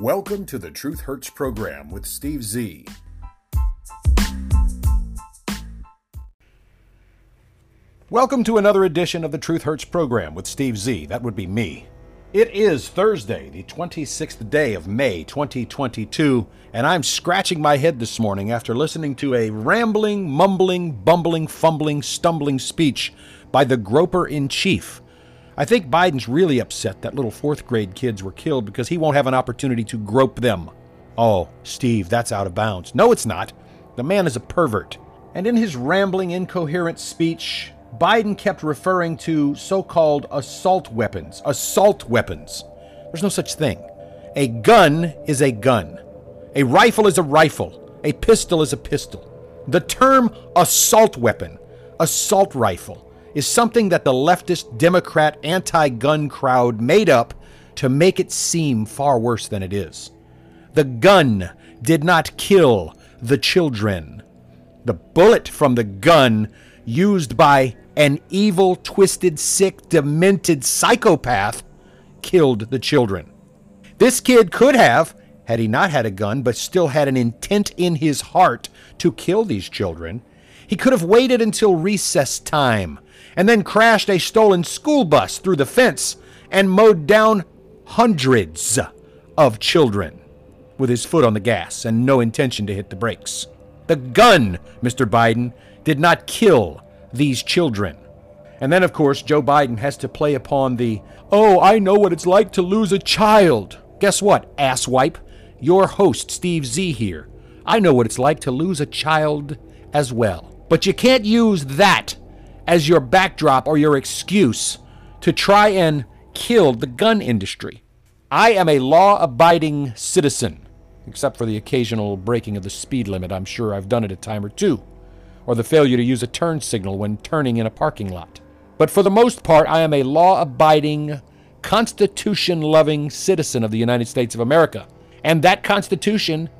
Welcome to the Truth Hurts program with Steve Z. Welcome to another edition of the Truth Hurts program with Steve Z. That would be me. It is Thursday, the 26th day of May 2022, and I'm scratching my head this morning after listening to a rambling, mumbling, bumbling, fumbling, stumbling speech by the groper in chief. I think Biden's really upset that little fourth grade kids were killed because he won't have an opportunity to grope them. Oh, Steve, that's out of bounds. No, it's not. The man is a pervert. And in his rambling, incoherent speech, Biden kept referring to so called assault weapons. Assault weapons. There's no such thing. A gun is a gun, a rifle is a rifle, a pistol is a pistol. The term assault weapon, assault rifle, is something that the leftist Democrat anti gun crowd made up to make it seem far worse than it is. The gun did not kill the children. The bullet from the gun used by an evil, twisted, sick, demented psychopath killed the children. This kid could have, had he not had a gun, but still had an intent in his heart to kill these children, he could have waited until recess time and then crashed a stolen school bus through the fence and mowed down hundreds of children with his foot on the gas and no intention to hit the brakes. The gun, Mr. Biden, did not kill these children. And then, of course, Joe Biden has to play upon the, oh, I know what it's like to lose a child. Guess what, asswipe? Your host, Steve Z, here. I know what it's like to lose a child as well. But you can't use that as your backdrop or your excuse to try and kill the gun industry. I am a law abiding citizen, except for the occasional breaking of the speed limit. I'm sure I've done it a time or two or the failure to use a turn signal when turning in a parking lot. But for the most part, I am a law abiding, Constitution loving citizen of the United States of America. And that Constitution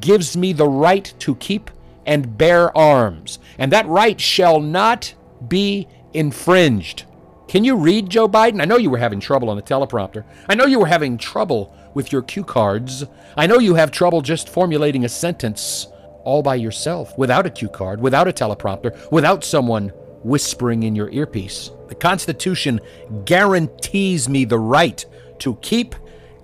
gives me the right to keep and bear arms. And that right shall not be infringed. Can you read, Joe Biden? I know you were having trouble on the teleprompter. I know you were having trouble with your cue cards. I know you have trouble just formulating a sentence all by yourself, without a cue card, without a teleprompter, without someone whispering in your earpiece. The Constitution guarantees me the right to keep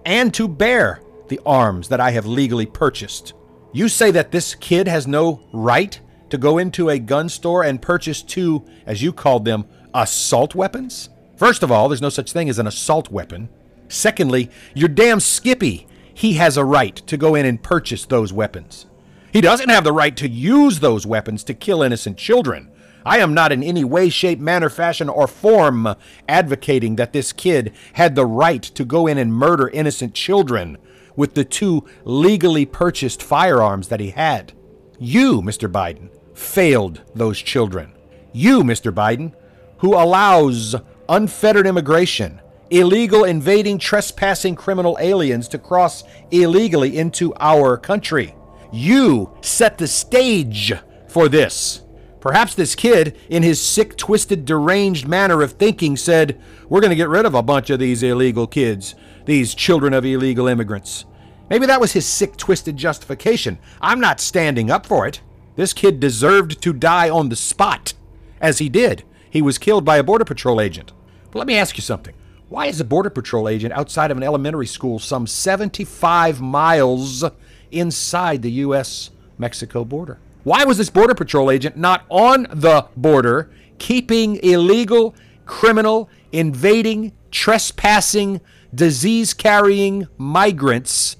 and to bear the arms that I have legally purchased. You say that this kid has no right to go into a gun store and purchase two, as you called them, assault weapons? First of all, there's no such thing as an assault weapon. Secondly, you're damn skippy. He has a right to go in and purchase those weapons. He doesn't have the right to use those weapons to kill innocent children. I am not in any way, shape, manner, fashion, or form advocating that this kid had the right to go in and murder innocent children with the two legally purchased firearms that he had. You, Mr. Biden, failed those children. You, Mr. Biden, who allows unfettered immigration, illegal invading, trespassing criminal aliens to cross illegally into our country. You set the stage for this. Perhaps this kid, in his sick, twisted, deranged manner of thinking, said, We're going to get rid of a bunch of these illegal kids, these children of illegal immigrants. Maybe that was his sick, twisted justification. I'm not standing up for it. This kid deserved to die on the spot, as he did. He was killed by a Border Patrol agent. But let me ask you something. Why is a Border Patrol agent outside of an elementary school some 75 miles inside the U.S. Mexico border. Why was this Border Patrol agent not on the border keeping illegal, criminal, invading, trespassing, disease carrying migrants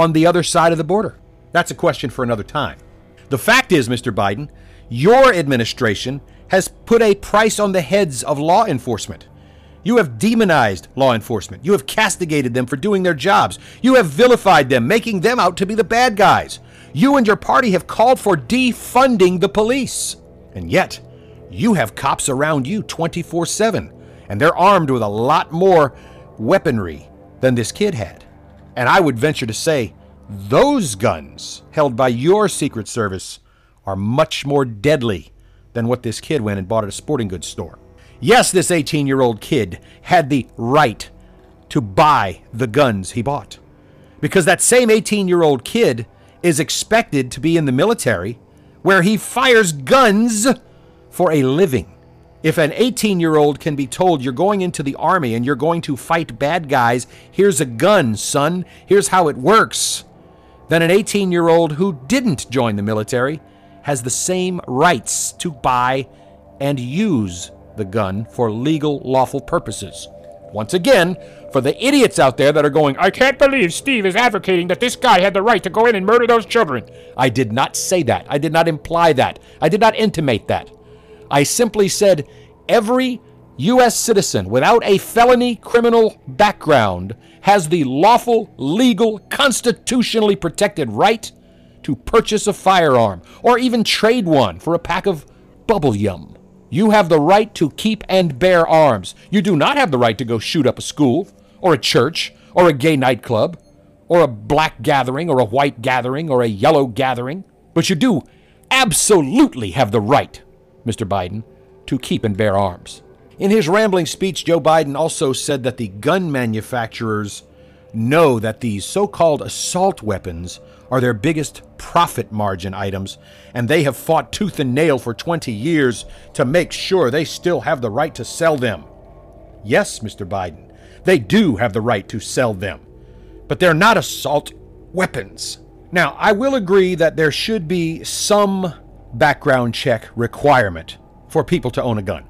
on the other side of the border? That's a question for another time. The fact is, Mr. Biden, your administration has put a price on the heads of law enforcement. You have demonized law enforcement. You have castigated them for doing their jobs. You have vilified them, making them out to be the bad guys. You and your party have called for defunding the police. And yet, you have cops around you 24 7, and they're armed with a lot more weaponry than this kid had. And I would venture to say those guns held by your Secret Service are much more deadly than what this kid went and bought at a sporting goods store. Yes, this 18 year old kid had the right to buy the guns he bought. Because that same 18 year old kid is expected to be in the military where he fires guns for a living. If an 18 year old can be told you're going into the army and you're going to fight bad guys, here's a gun, son, here's how it works, then an 18 year old who didn't join the military has the same rights to buy and use the gun for legal, lawful purposes. Once again, for the idiots out there that are going, I can't believe Steve is advocating that this guy had the right to go in and murder those children. I did not say that. I did not imply that. I did not intimate that. I simply said every U.S. citizen without a felony criminal background has the lawful, legal, constitutionally protected right to purchase a firearm or even trade one for a pack of bubble yum. You have the right to keep and bear arms. You do not have the right to go shoot up a school, or a church, or a gay nightclub, or a black gathering, or a white gathering, or a yellow gathering. But you do absolutely have the right, Mr. Biden, to keep and bear arms. In his rambling speech, Joe Biden also said that the gun manufacturers know that these so called assault weapons are their biggest profit margin items, and they have fought tooth and nail for 20 years to make sure they still have the right to sell them. Yes, Mr. Biden, they do have the right to sell them, but they're not assault weapons. Now, I will agree that there should be some background check requirement for people to own a gun.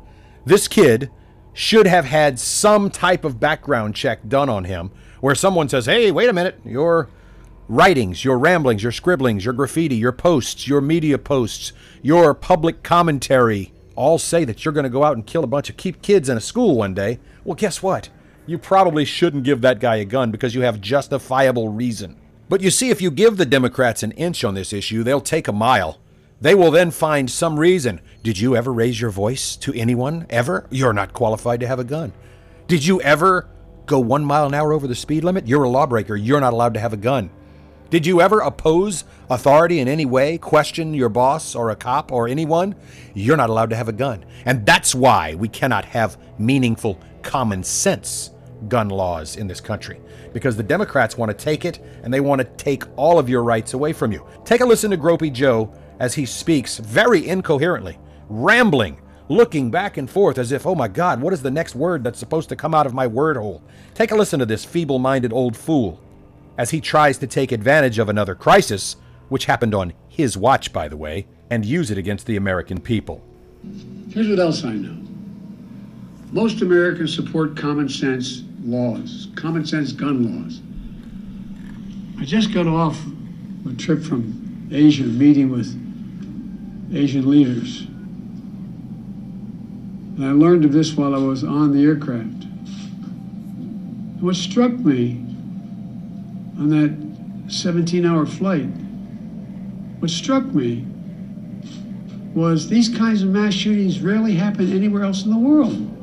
This kid should have had some type of background check done on him where someone says, hey, wait a minute, you're writings, your ramblings, your scribblings, your graffiti, your posts, your media posts, your public commentary all say that you're going to go out and kill a bunch of keep kids in a school one day. Well, guess what? You probably shouldn't give that guy a gun because you have justifiable reason. But you see, if you give the Democrats an inch on this issue, they'll take a mile. They will then find some reason. Did you ever raise your voice to anyone? Ever? You're not qualified to have a gun. Did you ever go one mile an hour over the speed limit? You're a lawbreaker. You're not allowed to have a gun. Did you ever oppose authority in any way, question your boss or a cop or anyone? You're not allowed to have a gun. And that's why we cannot have meaningful common sense gun laws in this country. Because the Democrats want to take it and they want to take all of your rights away from you. Take a listen to Gropey Joe as he speaks very incoherently, rambling, looking back and forth as if, oh my God, what is the next word that's supposed to come out of my word hole? Take a listen to this feeble minded old fool as he tries to take advantage of another crisis, which happened on his watch, by the way, and use it against the American people. Here's what else I know most Americans support common sense laws, common sense gun laws. I just got off a trip from Asia meeting with Asian leaders. And I learned of this while I was on the aircraft. And what struck me on that 17 hour flight, what struck me was these kinds of mass shootings rarely happen anywhere else in the world.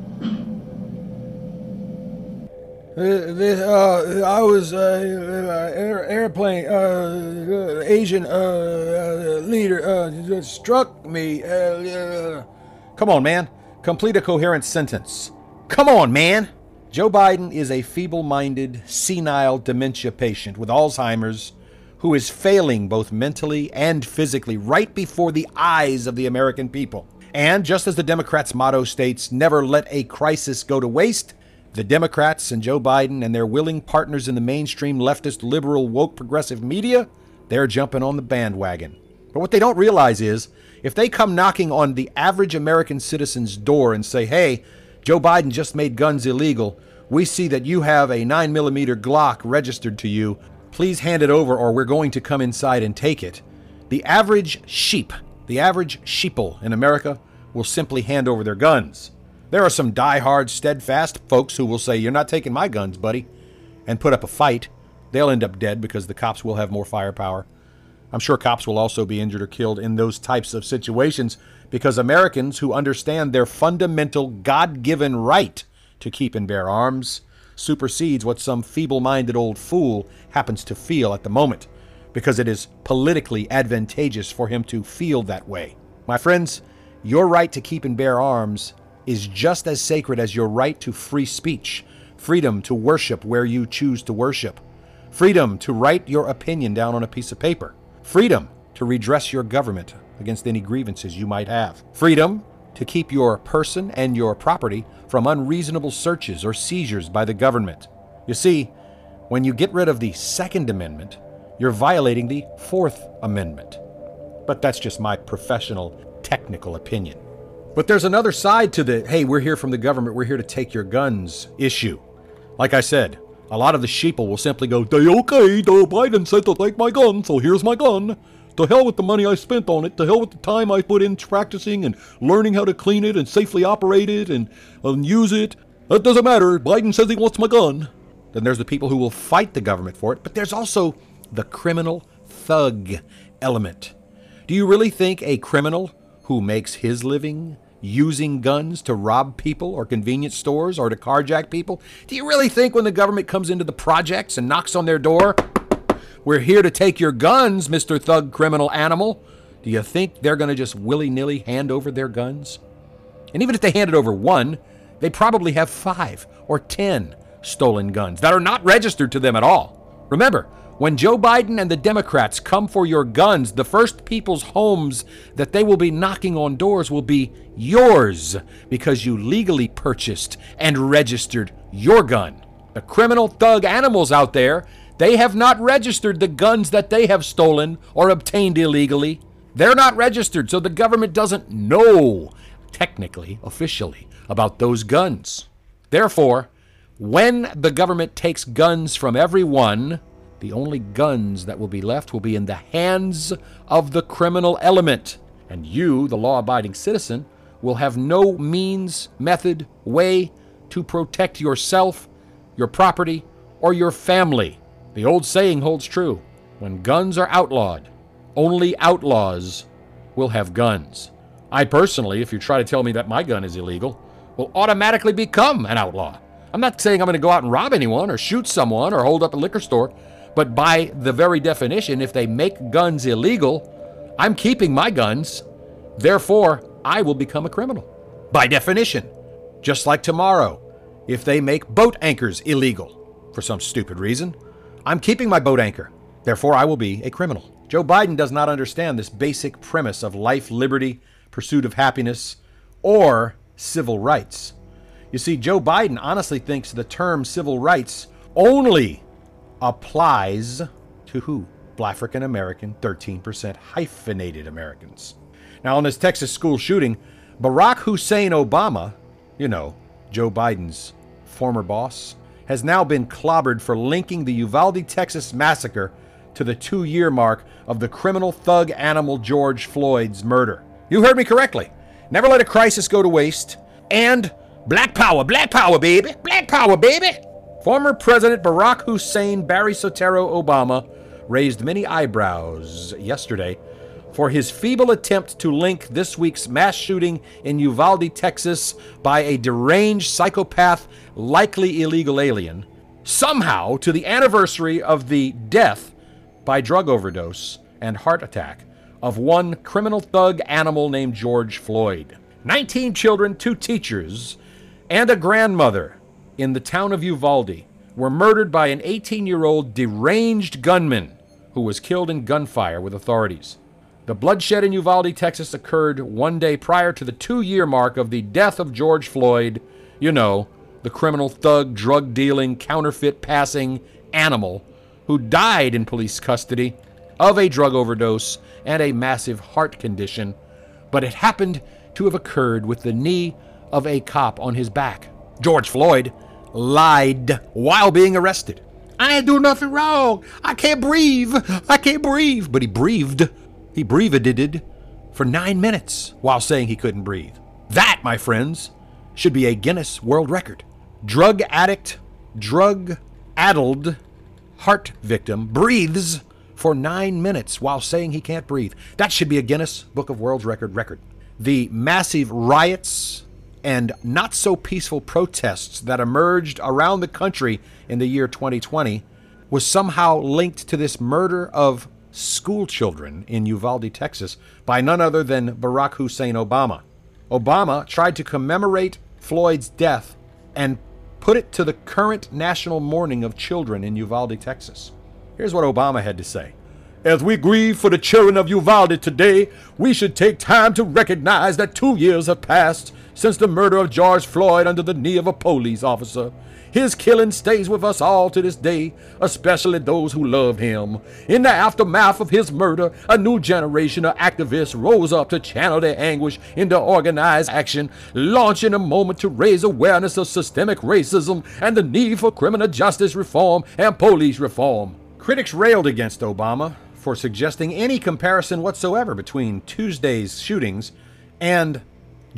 This, uh, I was uh, air, airplane uh, Asian uh, uh, leader struck me. Come on, man. Complete a coherent sentence. Come on, man. Joe Biden is a feeble minded, senile dementia patient with Alzheimer's who is failing both mentally and physically right before the eyes of the American people. And just as the Democrats' motto states, never let a crisis go to waste, the Democrats and Joe Biden and their willing partners in the mainstream leftist, liberal, woke, progressive media, they're jumping on the bandwagon. But what they don't realize is if they come knocking on the average American citizen's door and say, hey, Joe Biden just made guns illegal. We see that you have a 9mm Glock registered to you. Please hand it over or we're going to come inside and take it. The average sheep, the average sheeple in America will simply hand over their guns. There are some die-hard, steadfast folks who will say, You're not taking my guns, buddy, and put up a fight. They'll end up dead because the cops will have more firepower. I'm sure cops will also be injured or killed in those types of situations because Americans who understand their fundamental God given right to keep and bear arms supersedes what some feeble minded old fool happens to feel at the moment, because it is politically advantageous for him to feel that way. My friends, your right to keep and bear arms is just as sacred as your right to free speech, freedom to worship where you choose to worship. freedom to write your opinion down on a piece of paper, freedom to redress your government against any grievances you might have, freedom to keep your person and your property from unreasonable searches or seizures by the government. You see, when you get rid of the Second Amendment, you're violating the Fourth Amendment. But that's just my professional, technical opinion. But there's another side to the hey, we're here from the government, we're here to take your guns issue. Like I said, a lot of the sheeple will simply go, they okay, the Biden said to take my gun, so here's my gun. To hell with the money I spent on it. To hell with the time I put in practicing and learning how to clean it and safely operate it and, and use it. That doesn't matter. Biden says he wants my gun. Then there's the people who will fight the government for it, but there's also the criminal thug element. Do you really think a criminal who makes his living using guns to rob people or convenience stores or to carjack people? Do you really think when the government comes into the projects and knocks on their door, we're here to take your guns, Mr. Thug Criminal Animal? Do you think they're going to just willy nilly hand over their guns? And even if they handed over one, they probably have five or ten stolen guns that are not registered to them at all. Remember, when Joe Biden and the Democrats come for your guns, the first people's homes that they will be knocking on doors will be yours because you legally purchased and registered your gun. The criminal thug animals out there, they have not registered the guns that they have stolen or obtained illegally. They're not registered, so the government doesn't know, technically, officially, about those guns. Therefore, when the government takes guns from everyone, the only guns that will be left will be in the hands of the criminal element. And you, the law abiding citizen, will have no means, method, way to protect yourself, your property, or your family. The old saying holds true when guns are outlawed, only outlaws will have guns. I personally, if you try to tell me that my gun is illegal, will automatically become an outlaw. I'm not saying I'm going to go out and rob anyone or shoot someone or hold up a liquor store. But by the very definition, if they make guns illegal, I'm keeping my guns. Therefore, I will become a criminal. By definition. Just like tomorrow, if they make boat anchors illegal for some stupid reason, I'm keeping my boat anchor. Therefore, I will be a criminal. Joe Biden does not understand this basic premise of life, liberty, pursuit of happiness, or civil rights. You see, Joe Biden honestly thinks the term civil rights only applies to who? African American, 13% hyphenated Americans. Now, in this Texas school shooting, Barack Hussein Obama, you know, Joe Biden's former boss, has now been clobbered for linking the Uvalde, Texas massacre to the two year mark of the criminal thug animal George Floyd's murder. You heard me correctly. Never let a crisis go to waste. And black power, black power, baby, black power, baby. Former President Barack Hussein Barry Soetoro Obama raised many eyebrows yesterday for his feeble attempt to link this week's mass shooting in Uvalde, Texas, by a deranged psychopath, likely illegal alien, somehow to the anniversary of the death by drug overdose and heart attack of one criminal thug animal named George Floyd. 19 children, two teachers, and a grandmother in the town of Uvalde were murdered by an 18 year old deranged gunman who was killed in gunfire with authorities. The bloodshed in Uvalde, Texas occurred one day prior to the two year mark of the death of George Floyd, you know, the criminal thug, drug dealing, counterfeit passing animal who died in police custody of a drug overdose and a massive heart condition, but it happened to have occurred with the knee of a cop on his back. George Floyd lied while being arrested. I ain't do nothing wrong. I can't breathe. I can't breathe. But he breathed. He breathed for nine minutes while saying he couldn't breathe. That, my friends, should be a Guinness World Record. Drug addict, drug addled heart victim breathes for nine minutes while saying he can't breathe. That should be a Guinness Book of World Record record. The massive riots and not so peaceful protests that emerged around the country in the year 2020 was somehow linked to this murder of school children in Uvalde, Texas, by none other than Barack Hussein Obama. Obama tried to commemorate Floyd's death and put it to the current national mourning of children in Uvalde, Texas. Here's what Obama had to say. As we grieve for the children of Uvalde today, we should take time to recognize that two years have passed since the murder of George Floyd under the knee of a police officer. His killing stays with us all to this day, especially those who loved him. In the aftermath of his murder, a new generation of activists rose up to channel their anguish into organized action, launching a moment to raise awareness of systemic racism and the need for criminal justice reform and police reform. Critics railed against Obama for suggesting any comparison whatsoever between Tuesday's shootings and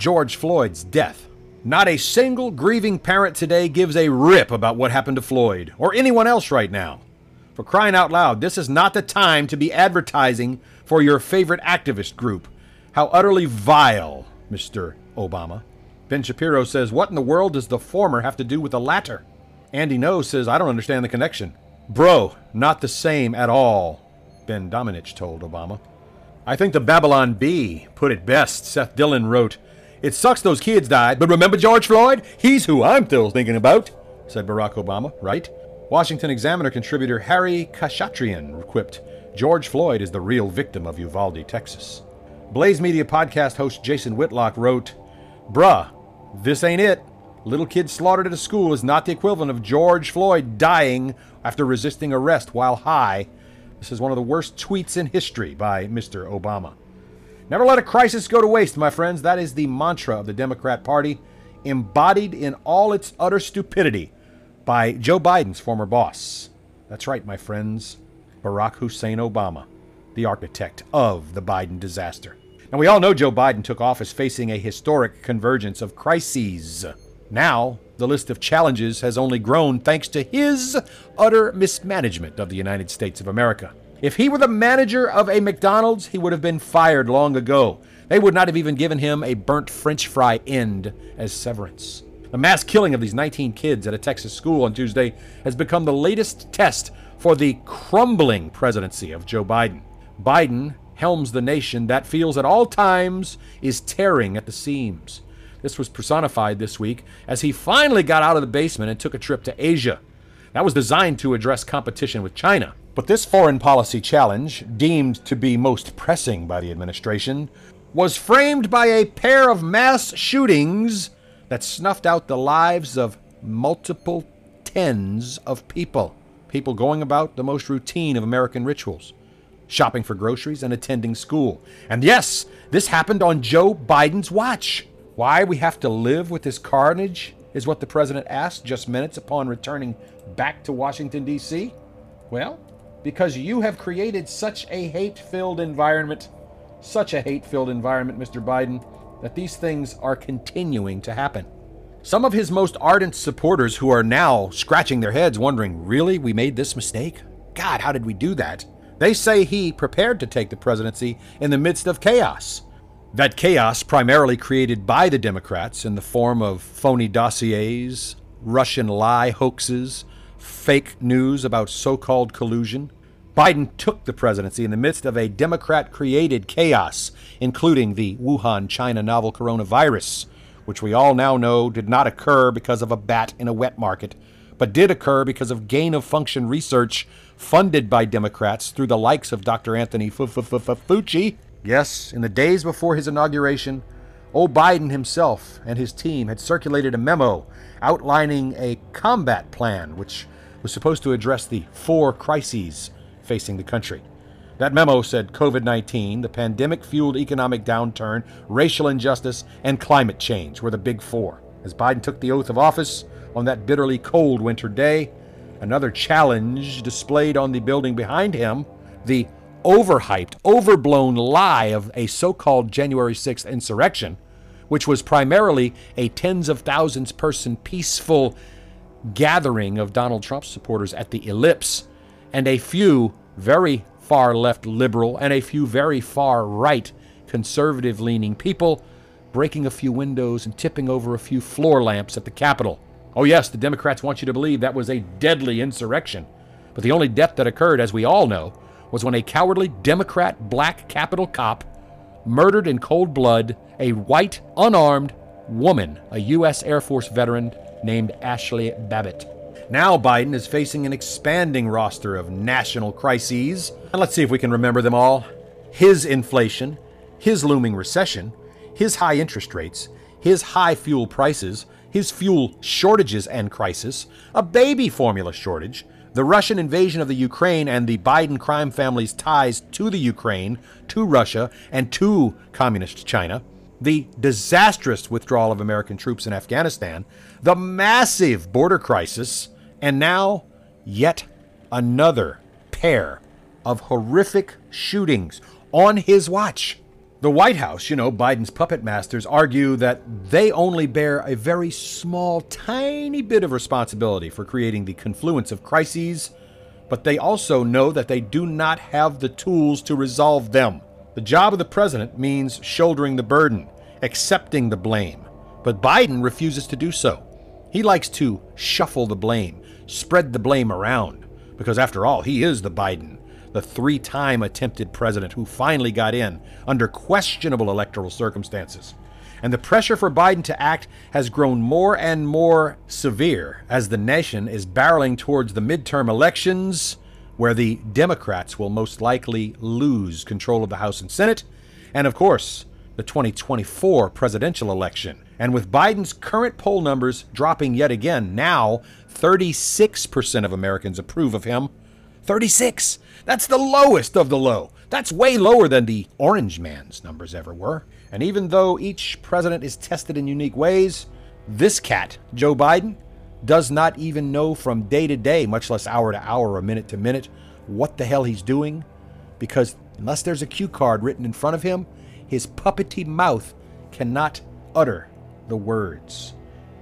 George Floyd's death. Not a single grieving parent today gives a rip about what happened to Floyd or anyone else right now. For crying out loud, this is not the time to be advertising for your favorite activist group. How utterly vile, Mr. Obama. Ben Shapiro says, What in the world does the former have to do with the latter? Andy Ngo says, I don't understand the connection. Bro, not the same at all, Ben Domenech told Obama. I think the Babylon Bee put it best. Seth Dillon wrote, It sucks those kids died, but remember George Floyd? He's who I'm still thinking about, said Barack Obama, right? Washington Examiner contributor Harry Khachaturian quipped, George Floyd is the real victim of Uvalde, Texas. Blaze Media podcast host Jason Whitlock wrote, Bruh, this ain't it. Little kid slaughtered at a school is not the equivalent of George Floyd dying after resisting arrest while high. This is one of the worst tweets in history by Mr. Obama. Never let a crisis go to waste, my friends. That is the mantra of the Democrat Party, embodied in all its utter stupidity by Joe Biden's former boss. That's right, my friends. Barack Hussein Obama, the architect of the Biden disaster. Now, we all know Joe Biden took office facing a historic convergence of crises. Now, the list of challenges has only grown thanks to his utter mismanagement of the United States of America. If he were the manager of a McDonald's, he would have been fired long ago. They would not have even given him a burnt french fry end as severance. The mass killing of these 19 kids at a Texas school on Tuesday has become the latest test for the crumbling presidency of Joe Biden. Biden helms the nation that feels at all times is tearing at the seams. This was personified this week as he finally got out of the basement and took a trip to Asia. That was designed to address competition with China. But this foreign policy challenge, deemed to be most pressing by the administration, was framed by a pair of mass shootings that snuffed out the lives of multiple tens of people. People going about the most routine of American rituals shopping for groceries and attending school. And yes, this happened on Joe Biden's watch. Why we have to live with this carnage is what the president asked just minutes upon returning back to Washington, D.C. Well, because you have created such a hate filled environment, such a hate filled environment, Mr. Biden, that these things are continuing to happen. Some of his most ardent supporters who are now scratching their heads wondering, really, we made this mistake? God, how did we do that? They say he prepared to take the presidency in the midst of chaos. That chaos, primarily created by the Democrats in the form of phony dossiers, Russian lie hoaxes, fake news about so called collusion. Biden took the presidency in the midst of a Democrat created chaos, including the Wuhan, China novel coronavirus, which we all now know did not occur because of a bat in a wet market, but did occur because of gain of function research funded by Democrats through the likes of Dr. Anthony Fauci. Yes, in the days before his inauguration, old Biden himself and his team had circulated a memo outlining a combat plan which was supposed to address the four crises facing the country. That memo said COVID 19, the pandemic fueled economic downturn, racial injustice, and climate change were the big four. As Biden took the oath of office on that bitterly cold winter day, Another challenge displayed on the building behind him the overhyped, overblown lie of a so called January 6th insurrection, which was primarily a tens of thousands person peaceful gathering of Donald Trump supporters at the Ellipse, and a few very far left liberal and a few very far right conservative leaning people breaking a few windows and tipping over a few floor lamps at the Capitol. Oh, yes, the Democrats want you to believe that was a deadly insurrection. But the only death that occurred, as we all know, was when a cowardly Democrat black Capitol cop murdered in cold blood a white, unarmed woman, a U.S. Air Force veteran named Ashley Babbitt. Now Biden is facing an expanding roster of national crises. And let's see if we can remember them all his inflation, his looming recession, his high interest rates, his high fuel prices, his fuel shortages and crisis, a baby formula shortage, the Russian invasion of the Ukraine and the Biden crime family's ties to the Ukraine, to Russia, and to Communist China, the disastrous withdrawal of American troops in Afghanistan, the massive border crisis, and now yet another pair of horrific shootings on his watch. The White House, you know, Biden's puppet masters, argue that they only bear a very small, tiny bit of responsibility for creating the confluence of crises, but they also know that they do not have the tools to resolve them. The job of the president means shouldering the burden, accepting the blame, but Biden refuses to do so. He likes to shuffle the blame, spread the blame around, because after all, he is the Biden the three time attempted president who finally got in under questionable electoral circumstances. And the pressure for Biden to act has grown more and more severe as the nation is barreling towards the midterm elections, where the Democrats will most likely lose control of the House and Senate, and of course, the 2024 presidential election. And with Biden's current poll numbers dropping yet again, now 36% of Americans approve of him. 36! That's the lowest of the low. That's way lower than the Orange Man's numbers ever were. And even though each president is tested in unique ways, this cat, Joe Biden, does not even know from day to day, much less hour to hour or minute to minute, what the hell he's doing. Because unless there's a cue card written in front of him, his puppety mouth cannot utter the words.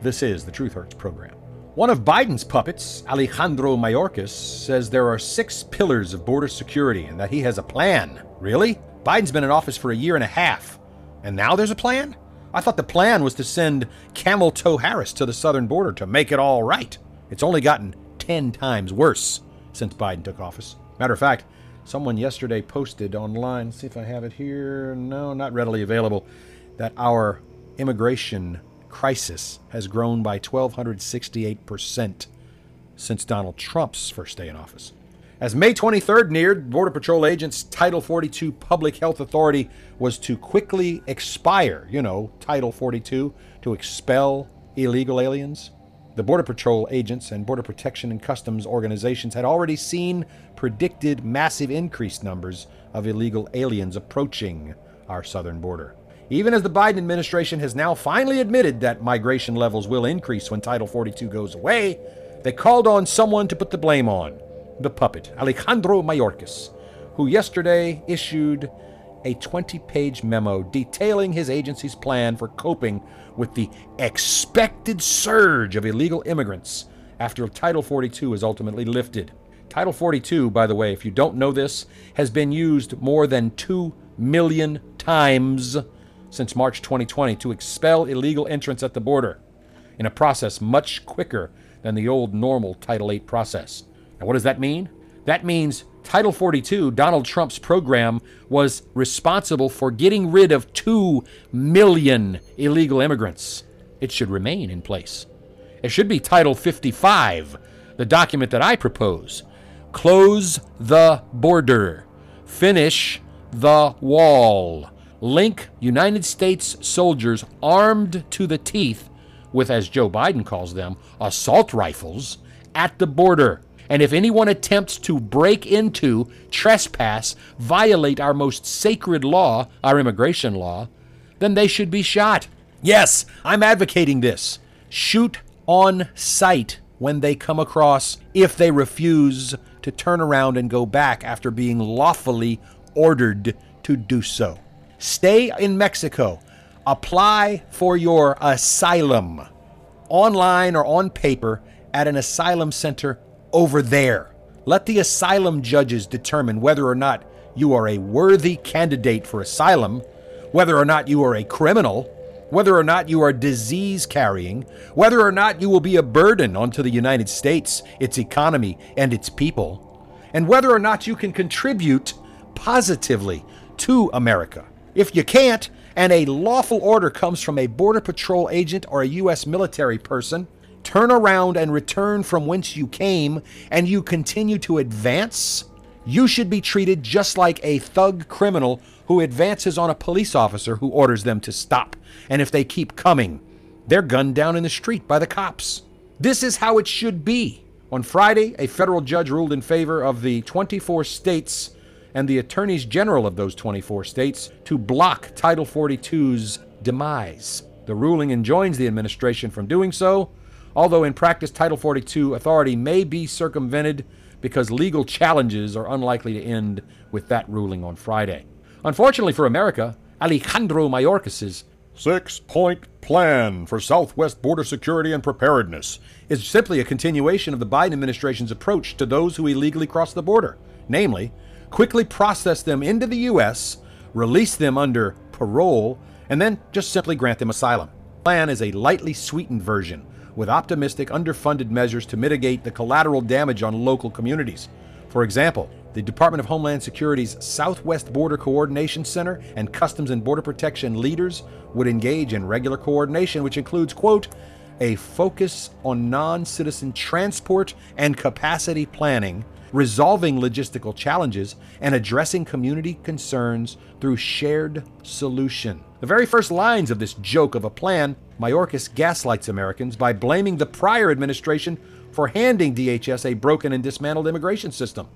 This is the Truth Hurts program. One of Biden's puppets, Alejandro Mayorkas, says there are six pillars of border security and that he has a plan. Really? Biden's been in office for a year and a half. And now there's a plan? I thought the plan was to send Camel Toe Harris to the southern border to make it all right. It's only gotten 10 times worse since Biden took office. Matter of fact, someone yesterday posted online, see if I have it here. No, not readily available, that our immigration crisis has grown by 1,268% since Donald Trump's first day in office. As May 23rd neared, Border Patrol agents' Title 42 Public Health Authority was to quickly expire, you know, Title 42, to expel illegal aliens. The Border Patrol agents and Border Protection and Customs organizations had already seen predicted massive increased numbers of illegal aliens approaching our southern border. Even as the Biden administration has now finally admitted that migration levels will increase when Title 42 goes away, they called on someone to put the blame on the puppet, Alejandro Mayorkas, who yesterday issued a 20 page memo detailing his agency's plan for coping with the expected surge of illegal immigrants after Title 42 is ultimately lifted. Title 42, by the way, if you don't know this, has been used more than 2 million times since March 2020 to expel illegal entrants at the border in a process much quicker than the old normal Title 8 process. Now, what does that mean? That means Title 42, Donald Trump's program, was responsible for getting rid of 2 million illegal immigrants. It should remain in place. It should be Title 55, the document that I propose. Close the border. Finish the wall link United States soldiers armed to the teeth with, as Joe Biden calls them, assault rifles at the border. And if anyone attempts to break into, trespass, violate our most sacred law, our immigration law, then they should be shot. Yes, I'm advocating this. Shoot on sight when they come across if they refuse to turn around and go back after being lawfully ordered to do so. Stay in Mexico. Apply for your asylum online or on paper at an asylum center over there. Let the asylum judges determine whether or not you are a worthy candidate for asylum, whether or not you are a criminal, whether or not you are disease carrying, whether or not you will be a burden onto the United States, its economy, and its people, and whether or not you can contribute positively to America. If you can't, and a lawful order comes from a Border Patrol agent or a U.S. military person, turn around and return from whence you came, and you continue to advance, you should be treated just like a thug criminal who advances on a police officer who orders them to stop. And if they keep coming, they're gunned down in the street by the cops. This is how it should be. On Friday, a federal judge ruled in favor of the 24 states and the attorneys general of those 24 states to block Title 42's demise. The ruling enjoins the administration from doing so, although in practice, Title 42 authority may be circumvented because legal challenges are unlikely to end with that ruling on Friday. Unfortunately for America, Alejandro Mayorkas's Six point plan for Southwest border security and preparedness is simply a continuation of the Biden administration's approach to those who illegally cross the border, namely, quickly process them into the U.S., release them under parole, and then just simply grant them asylum. The plan is a lightly sweetened version with optimistic, underfunded measures to mitigate the collateral damage on local communities. For example, the Department of Homeland Security's Southwest Border Coordination Center and Customs and Border Protection leaders would engage in regular coordination, which includes, quote, a focus on non citizen transport and capacity planning, resolving logistical challenges, and addressing community concerns through shared solution. The very first lines of this joke of a plan, Mayorkas gaslights Americans by blaming the prior administration for handing DHS a broken and dismantled immigration system,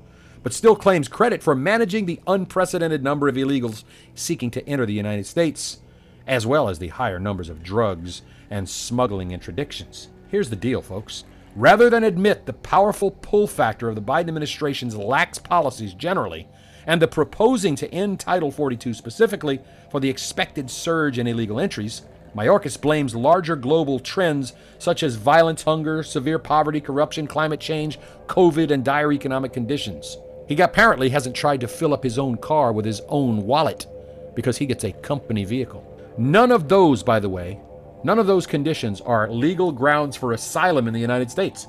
but still claims credit for managing the unprecedented number of illegals seeking to enter the United States, as well as the higher numbers of drugs and smuggling interdictions. Here's the deal, folks. Rather than admit the powerful pull factor of the Biden administration's lax policies generally, and the proposing to end Title 42 specifically for the expected surge in illegal entries, Mayorkas blames larger global trends such as violence, hunger, severe poverty, corruption, climate change, COVID, and dire economic conditions. He apparently hasn't tried to fill up his own car with his own wallet because he gets a company vehicle. None of those, by the way, none of those conditions are legal grounds for asylum in the United States.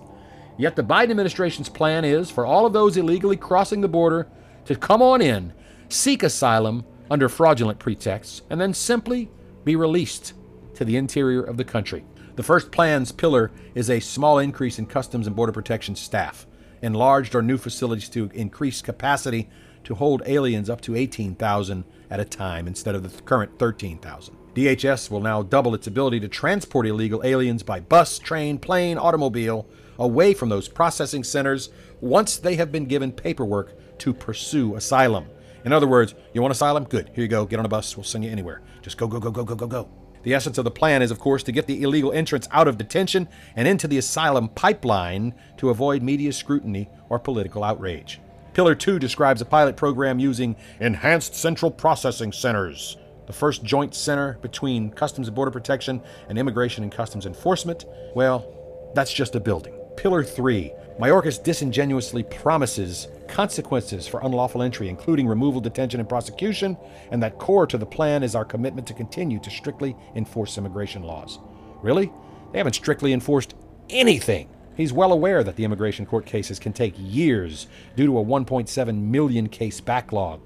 Yet the Biden administration's plan is for all of those illegally crossing the border to come on in, seek asylum under fraudulent pretexts, and then simply be released to the interior of the country. The first plan's pillar is a small increase in Customs and Border Protection staff, enlarged or new facilities to increase capacity to hold aliens up to 18,000 at a time instead of the current 13,000. DHS will now double its ability to transport illegal aliens by bus, train, plane, automobile away from those processing centers once they have been given paperwork to pursue asylum. In other words, you want asylum? Good. Here you go. Get on a bus. We'll send you anywhere. Just go, go, go, go, go, go, go. The essence of the plan is, of course, to get the illegal entrants out of detention and into the asylum pipeline to avoid media scrutiny or political outrage. Pillar 2 describes a pilot program using enhanced central processing centers, the first joint center between Customs and Border Protection and Immigration and Customs Enforcement. Well, that's just a building. Pillar 3 Mayorkas disingenuously promises consequences for unlawful entry, including removal, detention, and prosecution, and that core to the plan is our commitment to continue to strictly enforce immigration laws. Really? They haven't strictly enforced anything. He's well aware that the immigration court cases can take years due to a 1.7 million case backlog,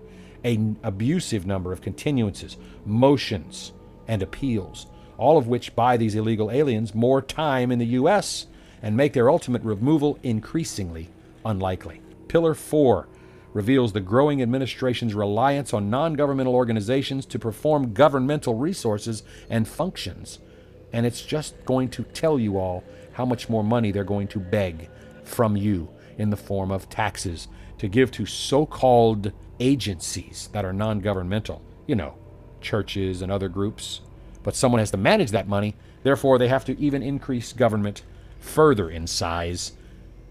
an abusive number of continuances, motions, and appeals, all of which buy these illegal aliens more time in the U.S and make their ultimate removal increasingly unlikely. Pillar 4 reveals the growing administration's reliance on non governmental organizations to perform governmental resources and functions. And it's just going to tell you all how much more money they're going to beg from you in the form of taxes to give to so called agencies that are non governmental. You know, churches and other groups. But someone has to manage that money, therefore, they have to even increase government further in size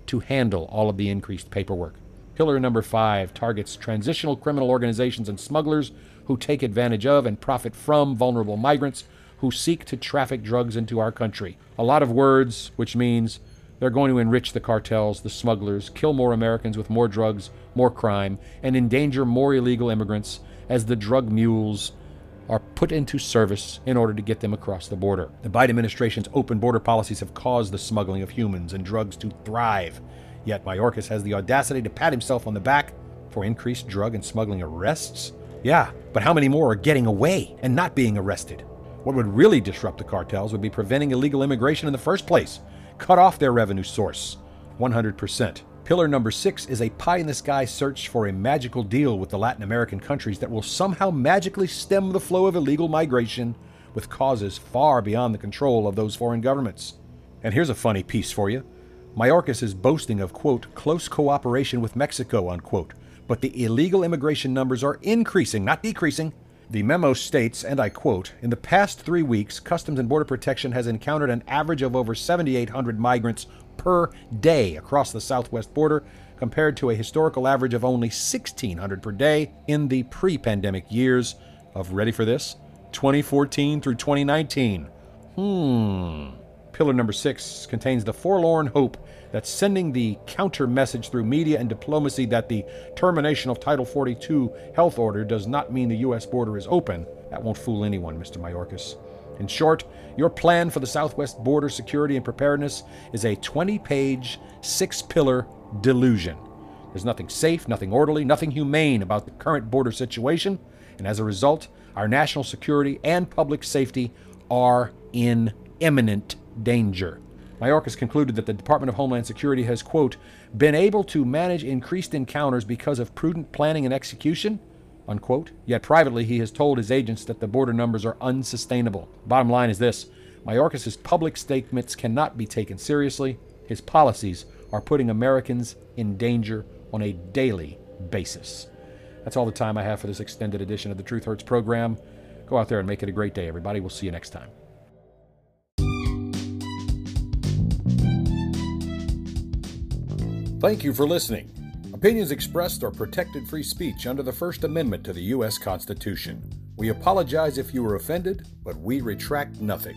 to handle all of the increased paperwork. Pillar number five targets transitional criminal organizations and smugglers who take advantage of and profit from vulnerable migrants who seek to traffic drugs into our country. A lot of words, which means they're going to enrich the cartels, the smugglers, kill more Americans with more drugs, more crime, and endanger more illegal immigrants as the drug mules are put into service in order to get them across the border. The Biden administration's open border policies have caused the smuggling of humans and drugs to thrive. Yet Mayorkas has the audacity to pat himself on the back for increased drug and smuggling arrests. Yeah, but how many more are getting away and not being arrested? What would really disrupt the cartels would be preventing illegal immigration in the first place, cut off their revenue source 100%. Pillar number six is a pie in the sky search for a magical deal with the Latin American countries that will somehow magically stem the flow of illegal migration with causes far beyond the control of those foreign governments. And here's a funny piece for you. Mayorkas is boasting of, quote, close cooperation with Mexico, unquote, but the illegal immigration numbers are increasing, not decreasing. The memo states, and I quote, In the past three weeks, Customs and Border Protection has encountered an average of over 7,800 migrants per day across the southwest border, compared to a historical average of only 1,600 per day in the pre pandemic years of, ready for this, 2014 through 2019. Hmm. Pillar number six contains the forlorn hope that sending the counter message through media and diplomacy that the termination of Title 42 health order does not mean the U.S. border is open, that won't fool anyone, Mr. Mayorkas. In short, your plan for the southwest border security and preparedness is a 20 page, six pillar delusion. There's nothing safe, nothing orderly, nothing humane about the current border situation, and as a result, our national security and public safety are in imminent danger. Mayorkas concluded that the Department of Homeland Security has, quote, been able to manage increased encounters because of prudent planning and execution, unquote. Yet privately, he has told his agents that the border numbers are unsustainable. Bottom line is this Mayorkas' public statements cannot be taken seriously. His policies are putting Americans in danger on a daily basis. That's all the time I have for this extended edition of the Truth Hurts program. Go out there and make it a great day, everybody. We'll see you next time. Thank you for listening. Opinions expressed are protected free speech under the First Amendment to the U.S. Constitution. We apologize if you were offended, but we retract nothing.